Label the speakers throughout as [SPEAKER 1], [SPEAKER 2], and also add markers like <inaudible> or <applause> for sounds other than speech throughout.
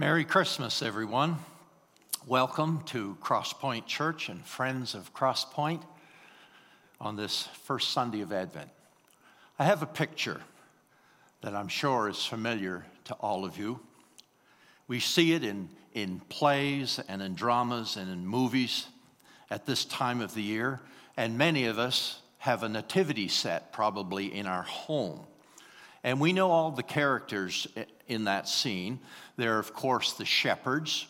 [SPEAKER 1] Merry Christmas, everyone. Welcome to Crosspoint Church and friends of Crosspoint on this first Sunday of Advent. I have a picture that I'm sure is familiar to all of you. We see it in, in plays and in dramas and in movies at this time of the year, and many of us have a nativity set probably in our home. And we know all the characters in that scene. There are, of course, the shepherds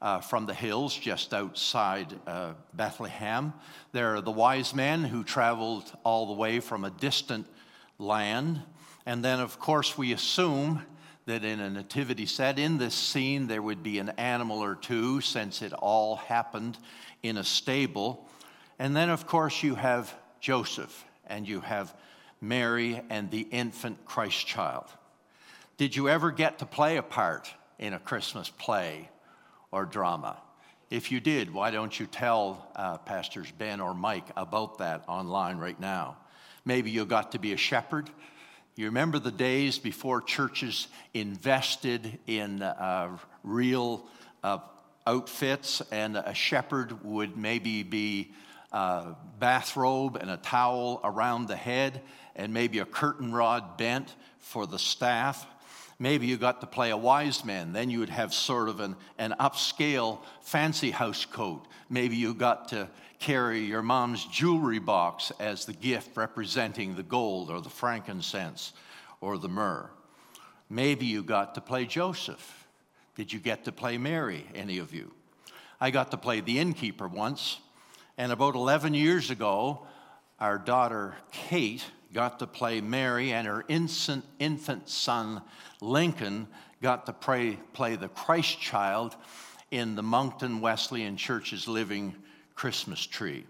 [SPEAKER 1] uh, from the hills just outside uh, Bethlehem. There are the wise men who traveled all the way from a distant land. And then, of course, we assume that in a nativity set, in this scene, there would be an animal or two since it all happened in a stable. And then, of course, you have Joseph and you have Mary and the infant Christ child. Did you ever get to play a part in a Christmas play or drama? If you did, why don't you tell uh, Pastors Ben or Mike about that online right now? Maybe you got to be a shepherd. You remember the days before churches invested in uh, real uh, outfits, and a shepherd would maybe be a uh, bathrobe and a towel around the head, and maybe a curtain rod bent for the staff. Maybe you got to play a wise man. Then you would have sort of an, an upscale fancy house coat. Maybe you got to carry your mom's jewelry box as the gift representing the gold or the frankincense or the myrrh. Maybe you got to play Joseph. Did you get to play Mary, any of you? I got to play the innkeeper once. And about 11 years ago, our daughter Kate got to play Mary, and her infant, infant son Lincoln got to pray, play the Christ child in the Moncton Wesleyan Church's living Christmas tree.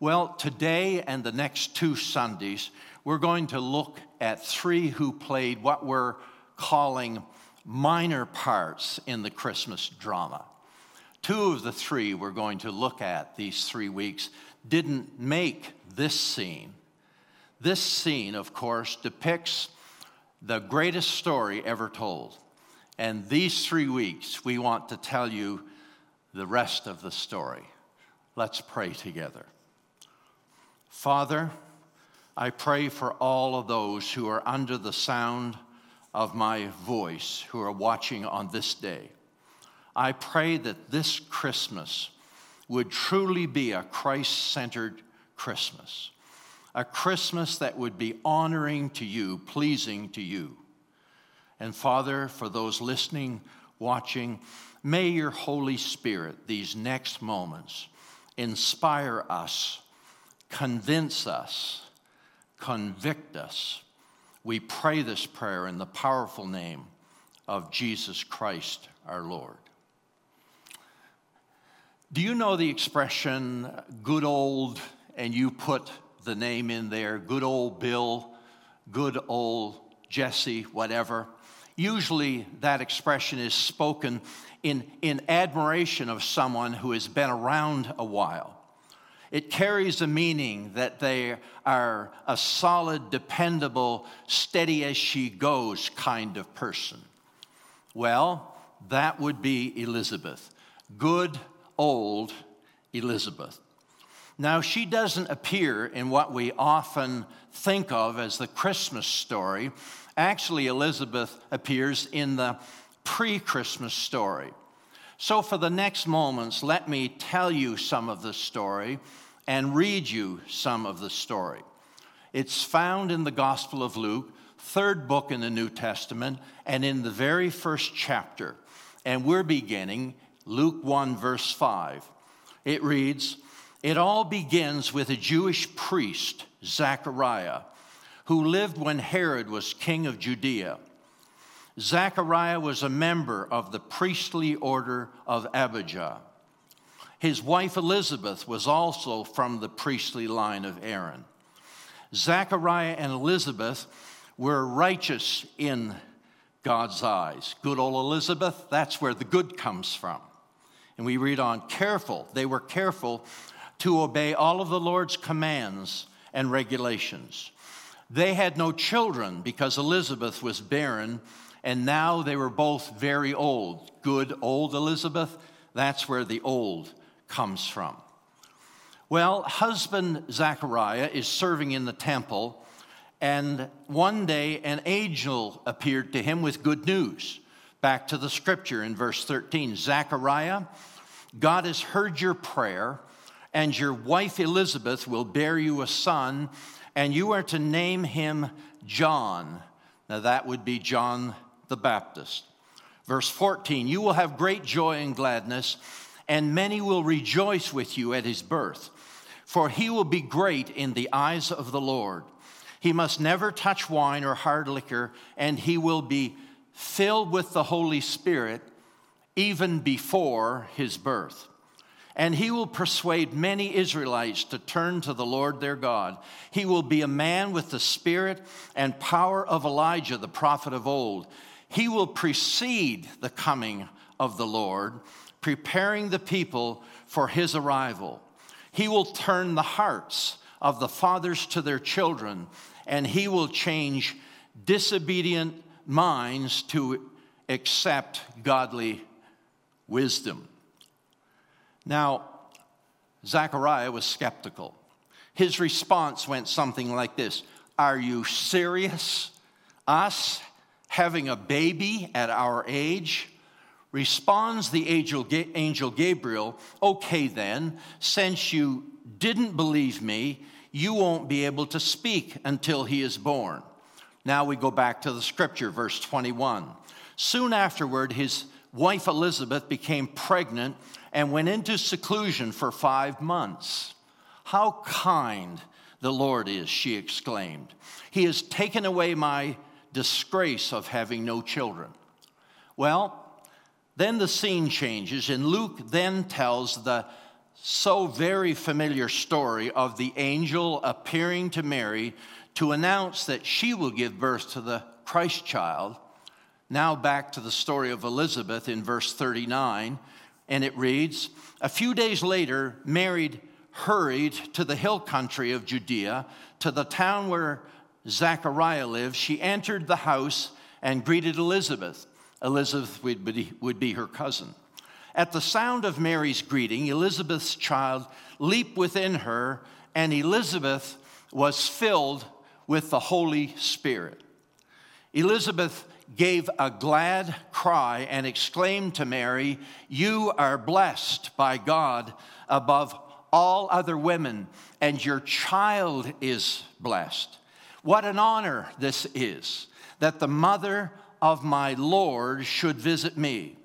[SPEAKER 1] Well, today and the next two Sundays, we're going to look at three who played what we're calling minor parts in the Christmas drama. Two of the three we're going to look at these three weeks didn't make this scene, this scene, of course, depicts the greatest story ever told. And these three weeks, we want to tell you the rest of the story. Let's pray together. Father, I pray for all of those who are under the sound of my voice, who are watching on this day. I pray that this Christmas would truly be a Christ centered Christmas a Christmas that would be honoring to you, pleasing to you. And Father, for those listening, watching, may your Holy Spirit, these next moments, inspire us, convince us, convict us. We pray this prayer in the powerful name of Jesus Christ our Lord. Do you know the expression good old and you put the name in there, good old Bill, good old Jesse, whatever. Usually that expression is spoken in, in admiration of someone who has been around a while. It carries a meaning that they are a solid, dependable, steady as she goes kind of person. Well, that would be Elizabeth. Good old Elizabeth. Now, she doesn't appear in what we often think of as the Christmas story. Actually, Elizabeth appears in the pre Christmas story. So, for the next moments, let me tell you some of the story and read you some of the story. It's found in the Gospel of Luke, third book in the New Testament, and in the very first chapter. And we're beginning Luke 1, verse 5. It reads, it all begins with a Jewish priest, Zechariah, who lived when Herod was king of Judea. Zechariah was a member of the priestly order of Abijah. His wife Elizabeth was also from the priestly line of Aaron. Zechariah and Elizabeth were righteous in God's eyes. Good old Elizabeth, that's where the good comes from. And we read on careful, they were careful to obey all of the Lord's commands and regulations. They had no children because Elizabeth was barren and now they were both very old. Good old Elizabeth, that's where the old comes from. Well, husband Zechariah is serving in the temple, and one day an angel appeared to him with good news. Back to the scripture in verse 13 Zechariah, God has heard your prayer, and your wife Elizabeth will bear you a son, and you are to name him John. Now, that would be John the Baptist. Verse 14 You will have great joy and gladness, and many will rejoice with you at his birth, for he will be great in the eyes of the Lord. He must never touch wine or hard liquor, and he will be filled with the Holy Spirit even before his birth. And he will persuade many Israelites to turn to the Lord their God. He will be a man with the spirit and power of Elijah, the prophet of old. He will precede the coming of the Lord, preparing the people for his arrival. He will turn the hearts of the fathers to their children, and he will change disobedient minds to accept godly wisdom. Now, Zechariah was skeptical. His response went something like this Are you serious? Us having a baby at our age? Responds the angel Gabriel, Okay, then, since you didn't believe me, you won't be able to speak until he is born. Now we go back to the scripture, verse 21. Soon afterward, his wife Elizabeth became pregnant and went into seclusion for five months. How kind the Lord is, she exclaimed. He has taken away my disgrace of having no children. Well, then the scene changes, and Luke then tells the so very familiar story of the angel appearing to Mary to announce that she will give birth to the Christ child. Now, back to the story of Elizabeth in verse 39, and it reads A few days later, Mary hurried to the hill country of Judea, to the town where Zachariah lived. She entered the house and greeted Elizabeth. Elizabeth would be, would be her cousin. At the sound of Mary's greeting, Elizabeth's child leaped within her, and Elizabeth was filled with the Holy Spirit. Elizabeth gave a glad cry and exclaimed to Mary, You are blessed by God above all other women, and your child is blessed. What an honor this is that the mother of my Lord should visit me.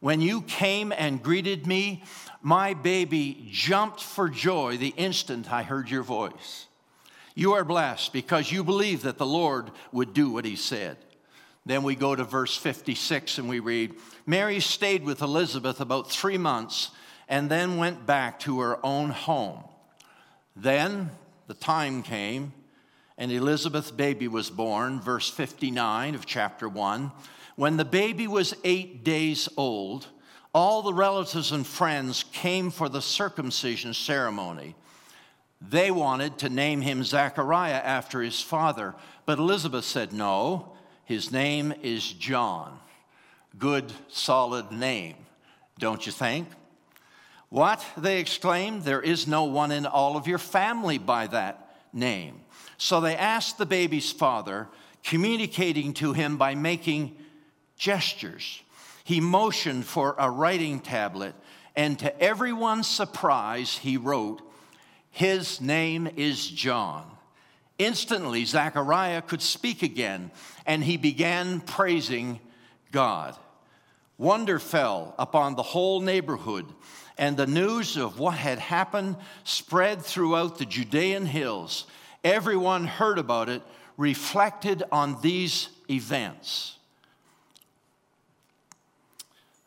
[SPEAKER 1] When you came and greeted me, my baby jumped for joy the instant I heard your voice. You are blessed because you believed that the Lord would do what he said. Then we go to verse 56 and we read Mary stayed with Elizabeth about three months and then went back to her own home. Then the time came and Elizabeth's baby was born, verse 59 of chapter 1. When the baby was eight days old, all the relatives and friends came for the circumcision ceremony. They wanted to name him Zachariah after his father, but Elizabeth said, No, his name is John. Good, solid name, don't you think? What? They exclaimed. There is no one in all of your family by that name. So they asked the baby's father, communicating to him by making gestures. He motioned for a writing tablet, and to everyone's surprise, he wrote, His name is John. Instantly, Zechariah could speak again, and he began praising God. Wonder fell upon the whole neighborhood, and the news of what had happened spread throughout the Judean hills. Everyone heard about it, reflected on these events,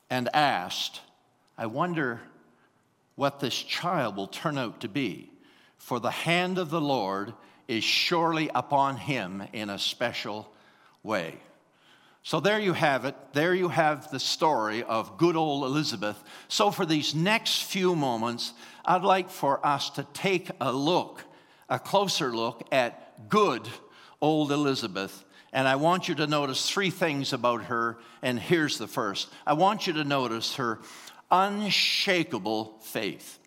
[SPEAKER 1] and asked, I wonder what this child will turn out to be, for the hand of the Lord is surely upon him in a special way. So there you have it. There you have the story of good old Elizabeth. So for these next few moments, I'd like for us to take a look, a closer look at good old Elizabeth. And I want you to notice three things about her. And here's the first I want you to notice her unshakable faith.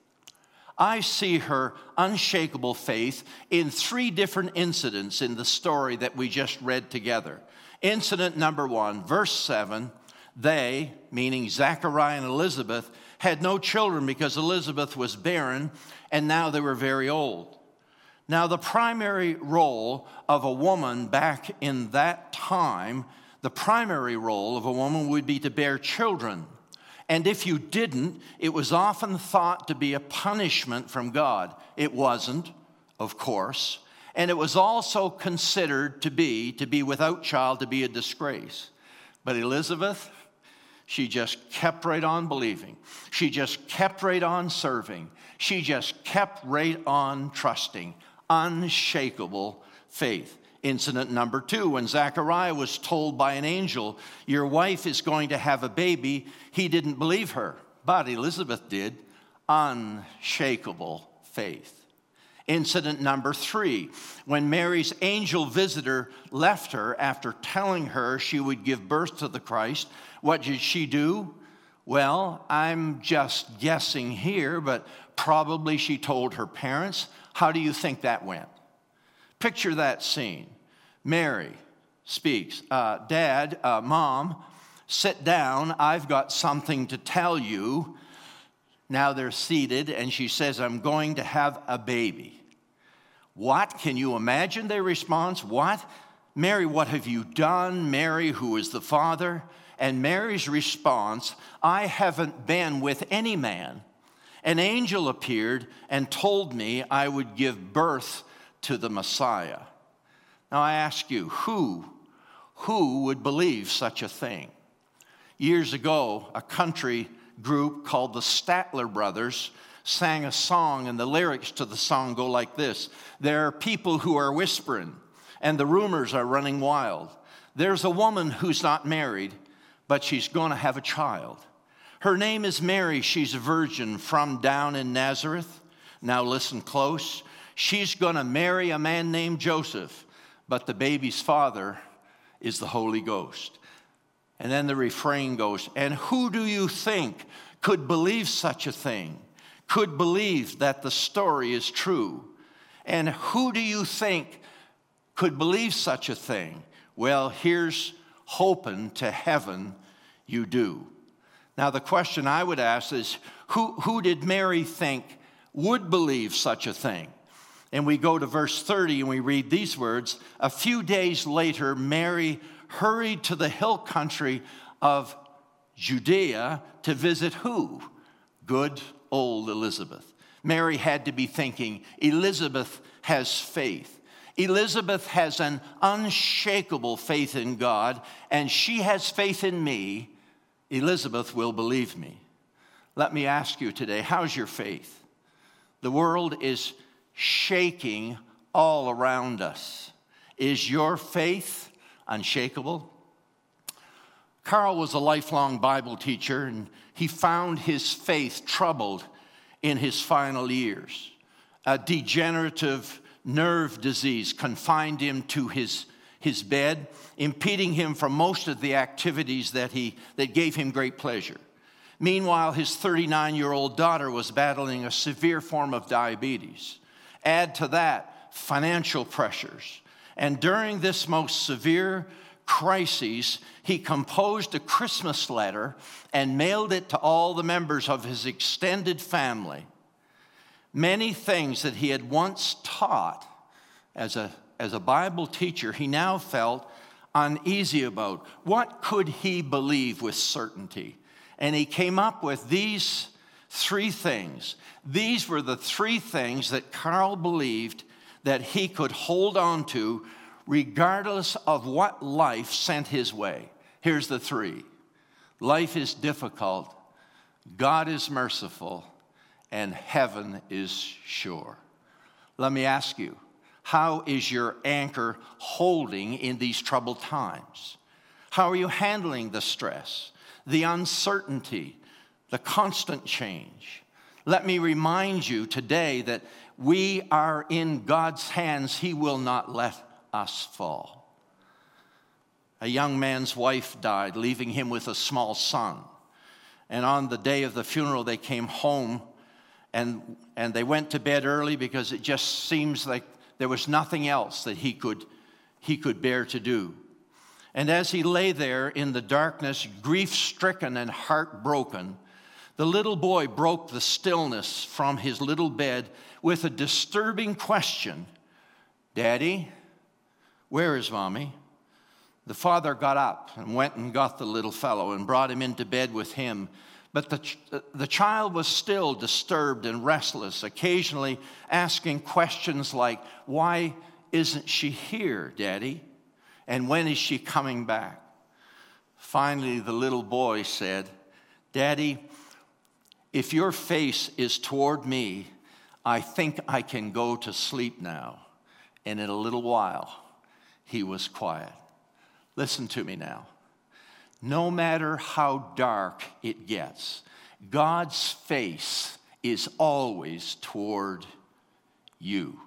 [SPEAKER 1] I see her unshakable faith in three different incidents in the story that we just read together. Incident number one, verse seven, they, meaning Zachariah and Elizabeth, had no children because Elizabeth was barren and now they were very old. Now, the primary role of a woman back in that time, the primary role of a woman would be to bear children. And if you didn't, it was often thought to be a punishment from God. It wasn't, of course. And it was also considered to be, to be without child, to be a disgrace. But Elizabeth, she just kept right on believing. She just kept right on serving. She just kept right on trusting. Unshakable faith. Incident number two, when Zechariah was told by an angel, Your wife is going to have a baby, he didn't believe her, but Elizabeth did. Unshakable faith. Incident number three, when Mary's angel visitor left her after telling her she would give birth to the Christ, what did she do? Well, I'm just guessing here, but probably she told her parents. How do you think that went? Picture that scene. Mary speaks, uh, Dad, uh, Mom, sit down. I've got something to tell you. Now they're seated, and she says, I'm going to have a baby. What? Can you imagine their response? What? Mary, what have you done? Mary, who is the father? And Mary's response, I haven't been with any man. An angel appeared and told me I would give birth to the Messiah. Now I ask you, who, who would believe such a thing? Years ago, a country group called the Statler Brothers sang a song, and the lyrics to the song go like this There are people who are whispering, and the rumors are running wild. There's a woman who's not married, but she's going to have a child. Her name is Mary. She's a virgin from down in Nazareth. Now, listen close. She's going to marry a man named Joseph, but the baby's father is the Holy Ghost. And then the refrain goes, And who do you think could believe such a thing? Could believe that the story is true? And who do you think could believe such a thing? Well, here's hoping to heaven you do. Now, the question I would ask is who, who did Mary think would believe such a thing? And we go to verse 30 and we read these words A few days later, Mary hurried to the hill country of Judea to visit who? Good old Elizabeth. Mary had to be thinking, Elizabeth has faith. Elizabeth has an unshakable faith in God, and she has faith in me. Elizabeth will believe me. Let me ask you today how's your faith? The world is shaking all around us. Is your faith unshakable? Carl was a lifelong Bible teacher, and he found his faith troubled in his final years. A degenerative nerve disease confined him to his, his bed, impeding him from most of the activities that, he, that gave him great pleasure. Meanwhile, his 39 year old daughter was battling a severe form of diabetes. Add to that financial pressures. And during this most severe crisis, he composed a Christmas letter and mailed it to all the members of his extended family. Many things that he had once taught as a, as a Bible teacher, he now felt uneasy about. What could he believe with certainty? And he came up with these three things. These were the three things that Carl believed that he could hold on to regardless of what life sent his way. Here's the three life is difficult, God is merciful, and heaven is sure. Let me ask you, how is your anchor holding in these troubled times? How are you handling the stress, the uncertainty, the constant change. Let me remind you today that we are in God's hands. He will not let us fall. A young man's wife died, leaving him with a small son. And on the day of the funeral, they came home and, and they went to bed early because it just seems like there was nothing else that he could, he could bear to do. And as he lay there in the darkness, grief stricken and heartbroken, the little boy broke the stillness from his little bed with a disturbing question Daddy, where is mommy? The father got up and went and got the little fellow and brought him into bed with him. But the, the child was still disturbed and restless, occasionally asking questions like, Why isn't she here, Daddy? And when is she coming back? Finally, the little boy said, Daddy, if your face is toward me, I think I can go to sleep now. And in a little while, he was quiet. Listen to me now. No matter how dark it gets, God's face is always toward you.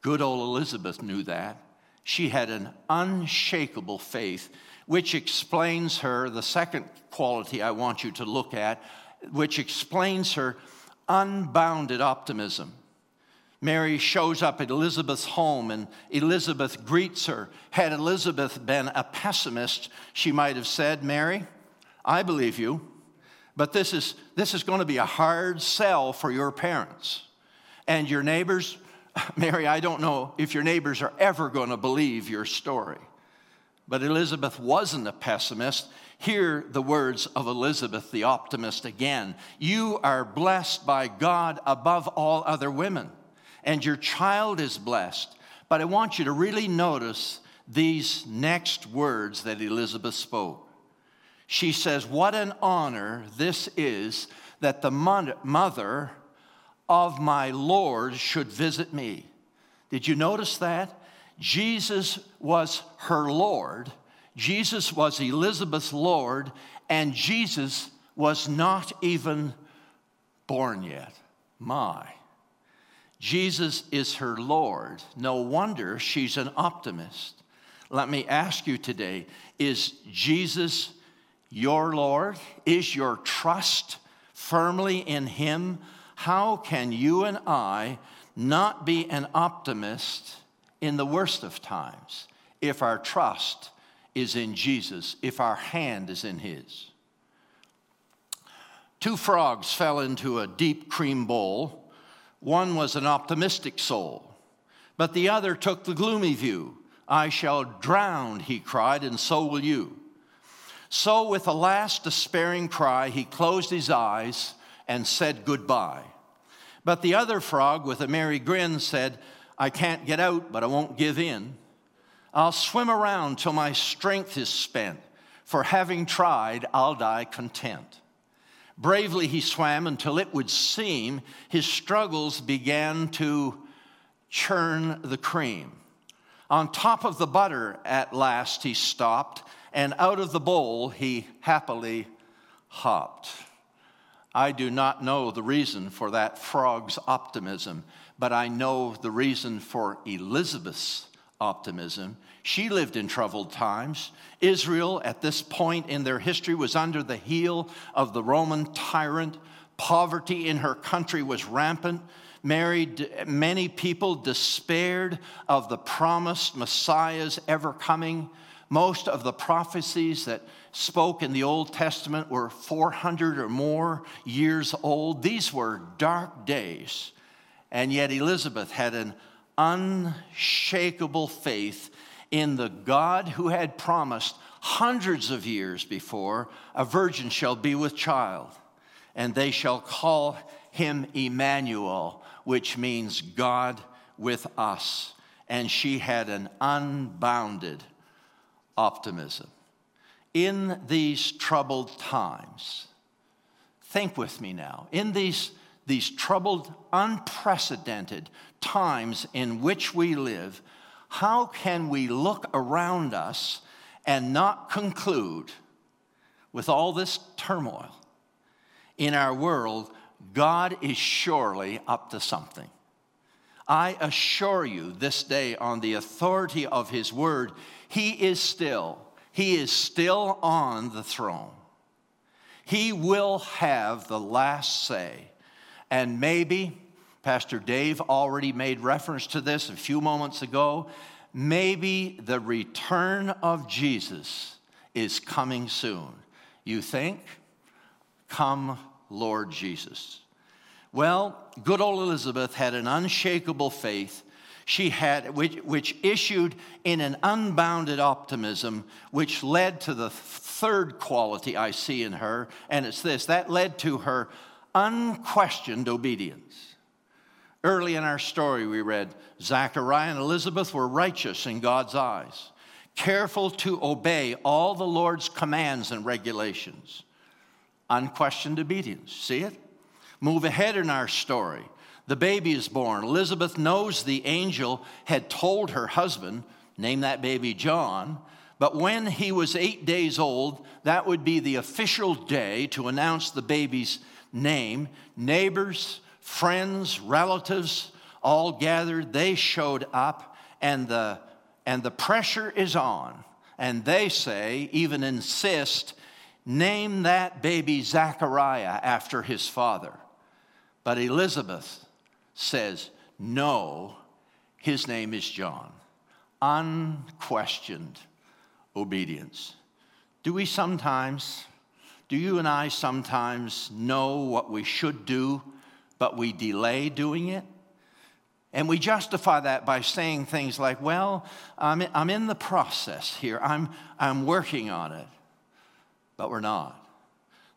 [SPEAKER 1] Good old Elizabeth knew that. She had an unshakable faith, which explains her, the second quality I want you to look at, which explains her unbounded optimism. Mary shows up at Elizabeth's home and Elizabeth greets her. Had Elizabeth been a pessimist, she might have said, Mary, I believe you, but this is, this is going to be a hard sell for your parents. And your neighbors, <laughs> Mary, I don't know if your neighbors are ever going to believe your story. But Elizabeth wasn't a pessimist. Hear the words of Elizabeth the optimist again. You are blessed by God above all other women and your child is blessed. But I want you to really notice these next words that Elizabeth spoke. She says, What an honor this is that the mother of my Lord should visit me. Did you notice that? Jesus was her Lord, Jesus was Elizabeth's Lord, and Jesus was not even born yet. My. Jesus is her Lord. No wonder she's an optimist. Let me ask you today is Jesus your Lord? Is your trust firmly in Him? How can you and I not be an optimist in the worst of times if our trust is in Jesus, if our hand is in His? Two frogs fell into a deep cream bowl one was an optimistic soul, but the other took the gloomy view. I shall drown, he cried, and so will you. So, with a last despairing cry, he closed his eyes and said goodbye. But the other frog, with a merry grin, said, I can't get out, but I won't give in. I'll swim around till my strength is spent, for having tried, I'll die content. Bravely he swam until it would seem his struggles began to churn the cream. On top of the butter, at last, he stopped, and out of the bowl he happily hopped. I do not know the reason for that frog's optimism, but I know the reason for Elizabeth's optimism. She lived in troubled times. Israel, at this point in their history, was under the heel of the Roman tyrant. Poverty in her country was rampant. Married, many people despaired of the promised Messiah's ever coming. Most of the prophecies that spoke in the Old Testament were 400 or more years old. These were dark days. And yet Elizabeth had an unshakable faith in the God who had promised hundreds of years before a virgin shall be with child, and they shall call him Emmanuel, which means God with us. And she had an unbounded optimism. In these troubled times, think with me now, in these, these troubled, unprecedented times in which we live, how can we look around us and not conclude with all this turmoil in our world, God is surely up to something? I assure you this day, on the authority of his word, he is still, he is still on the throne. He will have the last say. And maybe, Pastor Dave already made reference to this a few moments ago, maybe the return of Jesus is coming soon. You think? Come, Lord Jesus. Well, good old Elizabeth had an unshakable faith. She had, which, which issued in an unbounded optimism, which led to the third quality I see in her, and it's this that led to her unquestioned obedience. Early in our story, we read Zachariah and Elizabeth were righteous in God's eyes, careful to obey all the Lord's commands and regulations. Unquestioned obedience. See it? Move ahead in our story. The baby is born. Elizabeth knows the angel had told her husband, name that baby John, but when he was eight days old, that would be the official day to announce the baby's name. Neighbors, friends, relatives all gathered. They showed up, and the, and the pressure is on. And they say, even insist, name that baby Zachariah after his father. But Elizabeth says, no, his name is John. Unquestioned obedience. Do we sometimes, do you and I sometimes know what we should do, but we delay doing it? And we justify that by saying things like, well, I'm in, I'm in the process here, I'm, I'm working on it. But we're not.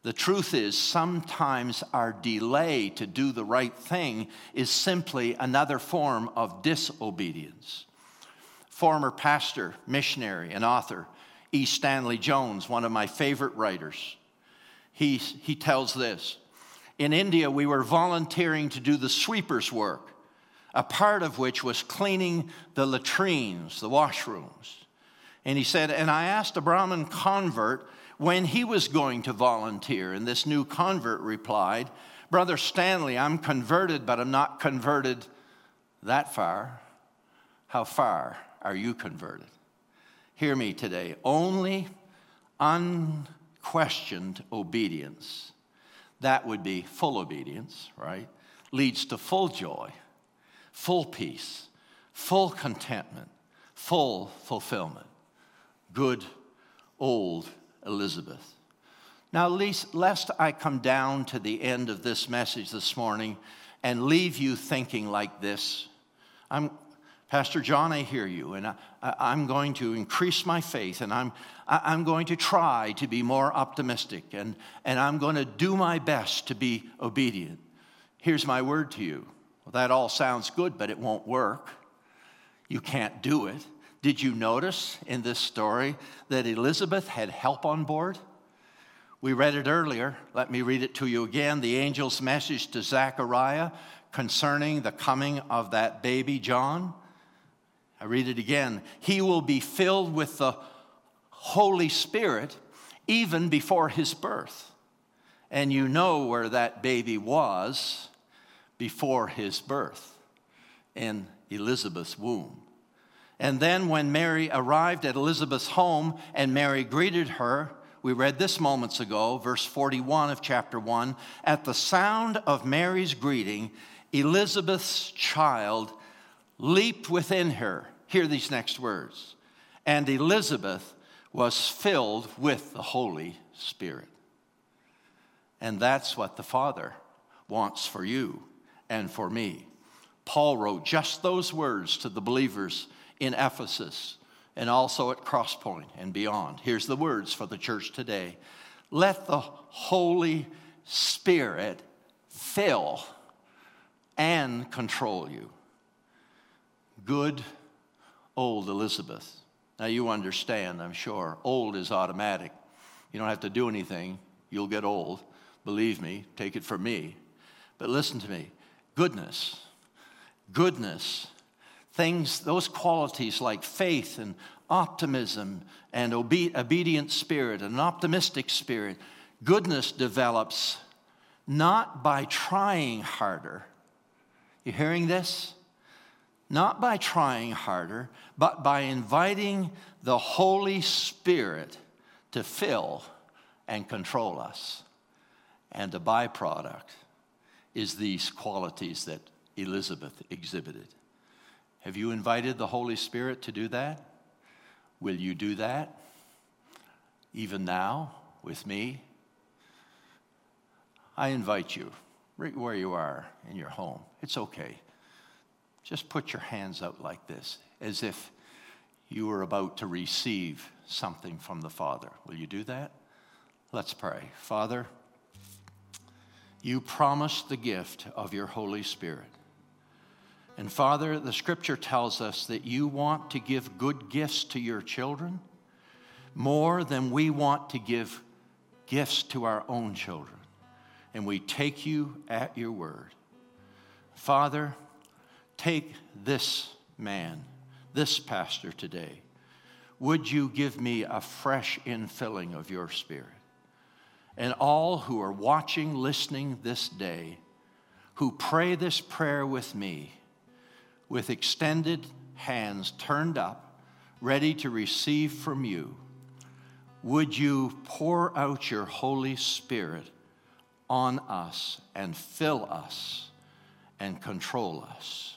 [SPEAKER 1] The truth is, sometimes our delay to do the right thing is simply another form of disobedience. Former pastor, missionary, and author E. Stanley Jones, one of my favorite writers, he, he tells this In India, we were volunteering to do the sweeper's work, a part of which was cleaning the latrines, the washrooms. And he said, And I asked a Brahmin convert when he was going to volunteer. And this new convert replied, Brother Stanley, I'm converted, but I'm not converted that far. How far are you converted? Hear me today. Only unquestioned obedience, that would be full obedience, right? Leads to full joy, full peace, full contentment, full fulfillment. Good old Elizabeth. Now, lest I come down to the end of this message this morning and leave you thinking like this, I'm, Pastor John, I hear you, and I, am going to increase my faith, and I'm, I'm going to try to be more optimistic, and, and I'm going to do my best to be obedient. Here's my word to you. Well, that all sounds good, but it won't work. You can't do it. Did you notice in this story that Elizabeth had help on board? We read it earlier. Let me read it to you again. The angel's message to Zechariah concerning the coming of that baby John. I read it again. He will be filled with the Holy Spirit even before his birth. And you know where that baby was before his birth in Elizabeth's womb. And then when Mary arrived at Elizabeth's home and Mary greeted her, we read this moments ago, verse 41 of chapter 1. At the sound of Mary's greeting, Elizabeth's child leaped within her. Hear these next words. And Elizabeth was filled with the Holy Spirit. And that's what the Father wants for you and for me. Paul wrote just those words to the believers in Ephesus and also at Crosspoint and beyond. Here's the words for the church today Let the Holy Spirit fill and control you. Good old Elizabeth. Now, you understand, I'm sure. Old is automatic. You don't have to do anything, you'll get old. Believe me, take it from me. But listen to me goodness, goodness things, those qualities like faith and optimism and obe- obedient spirit, an optimistic spirit, goodness develops not by trying harder. You hearing this? Not by trying harder, but by inviting the Holy Spirit to fill and control us. And the byproduct is these qualities that Elizabeth exhibited. Have you invited the Holy Spirit to do that? Will you do that even now with me? I invite you, right where you are in your home. It's okay. Just put your hands out like this, as if you were about to receive something from the Father. Will you do that? Let's pray. Father, you promised the gift of your Holy Spirit. And Father, the scripture tells us that you want to give good gifts to your children more than we want to give gifts to our own children. And we take you at your word. Father, take this man, this pastor today. Would you give me a fresh infilling of your spirit? And all who are watching, listening this day, who pray this prayer with me, with extended hands turned up, ready to receive from you, would you pour out your Holy Spirit on us and fill us and control us?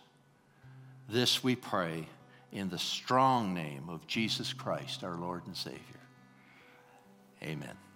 [SPEAKER 1] This we pray in the strong name of Jesus Christ, our Lord and Savior. Amen.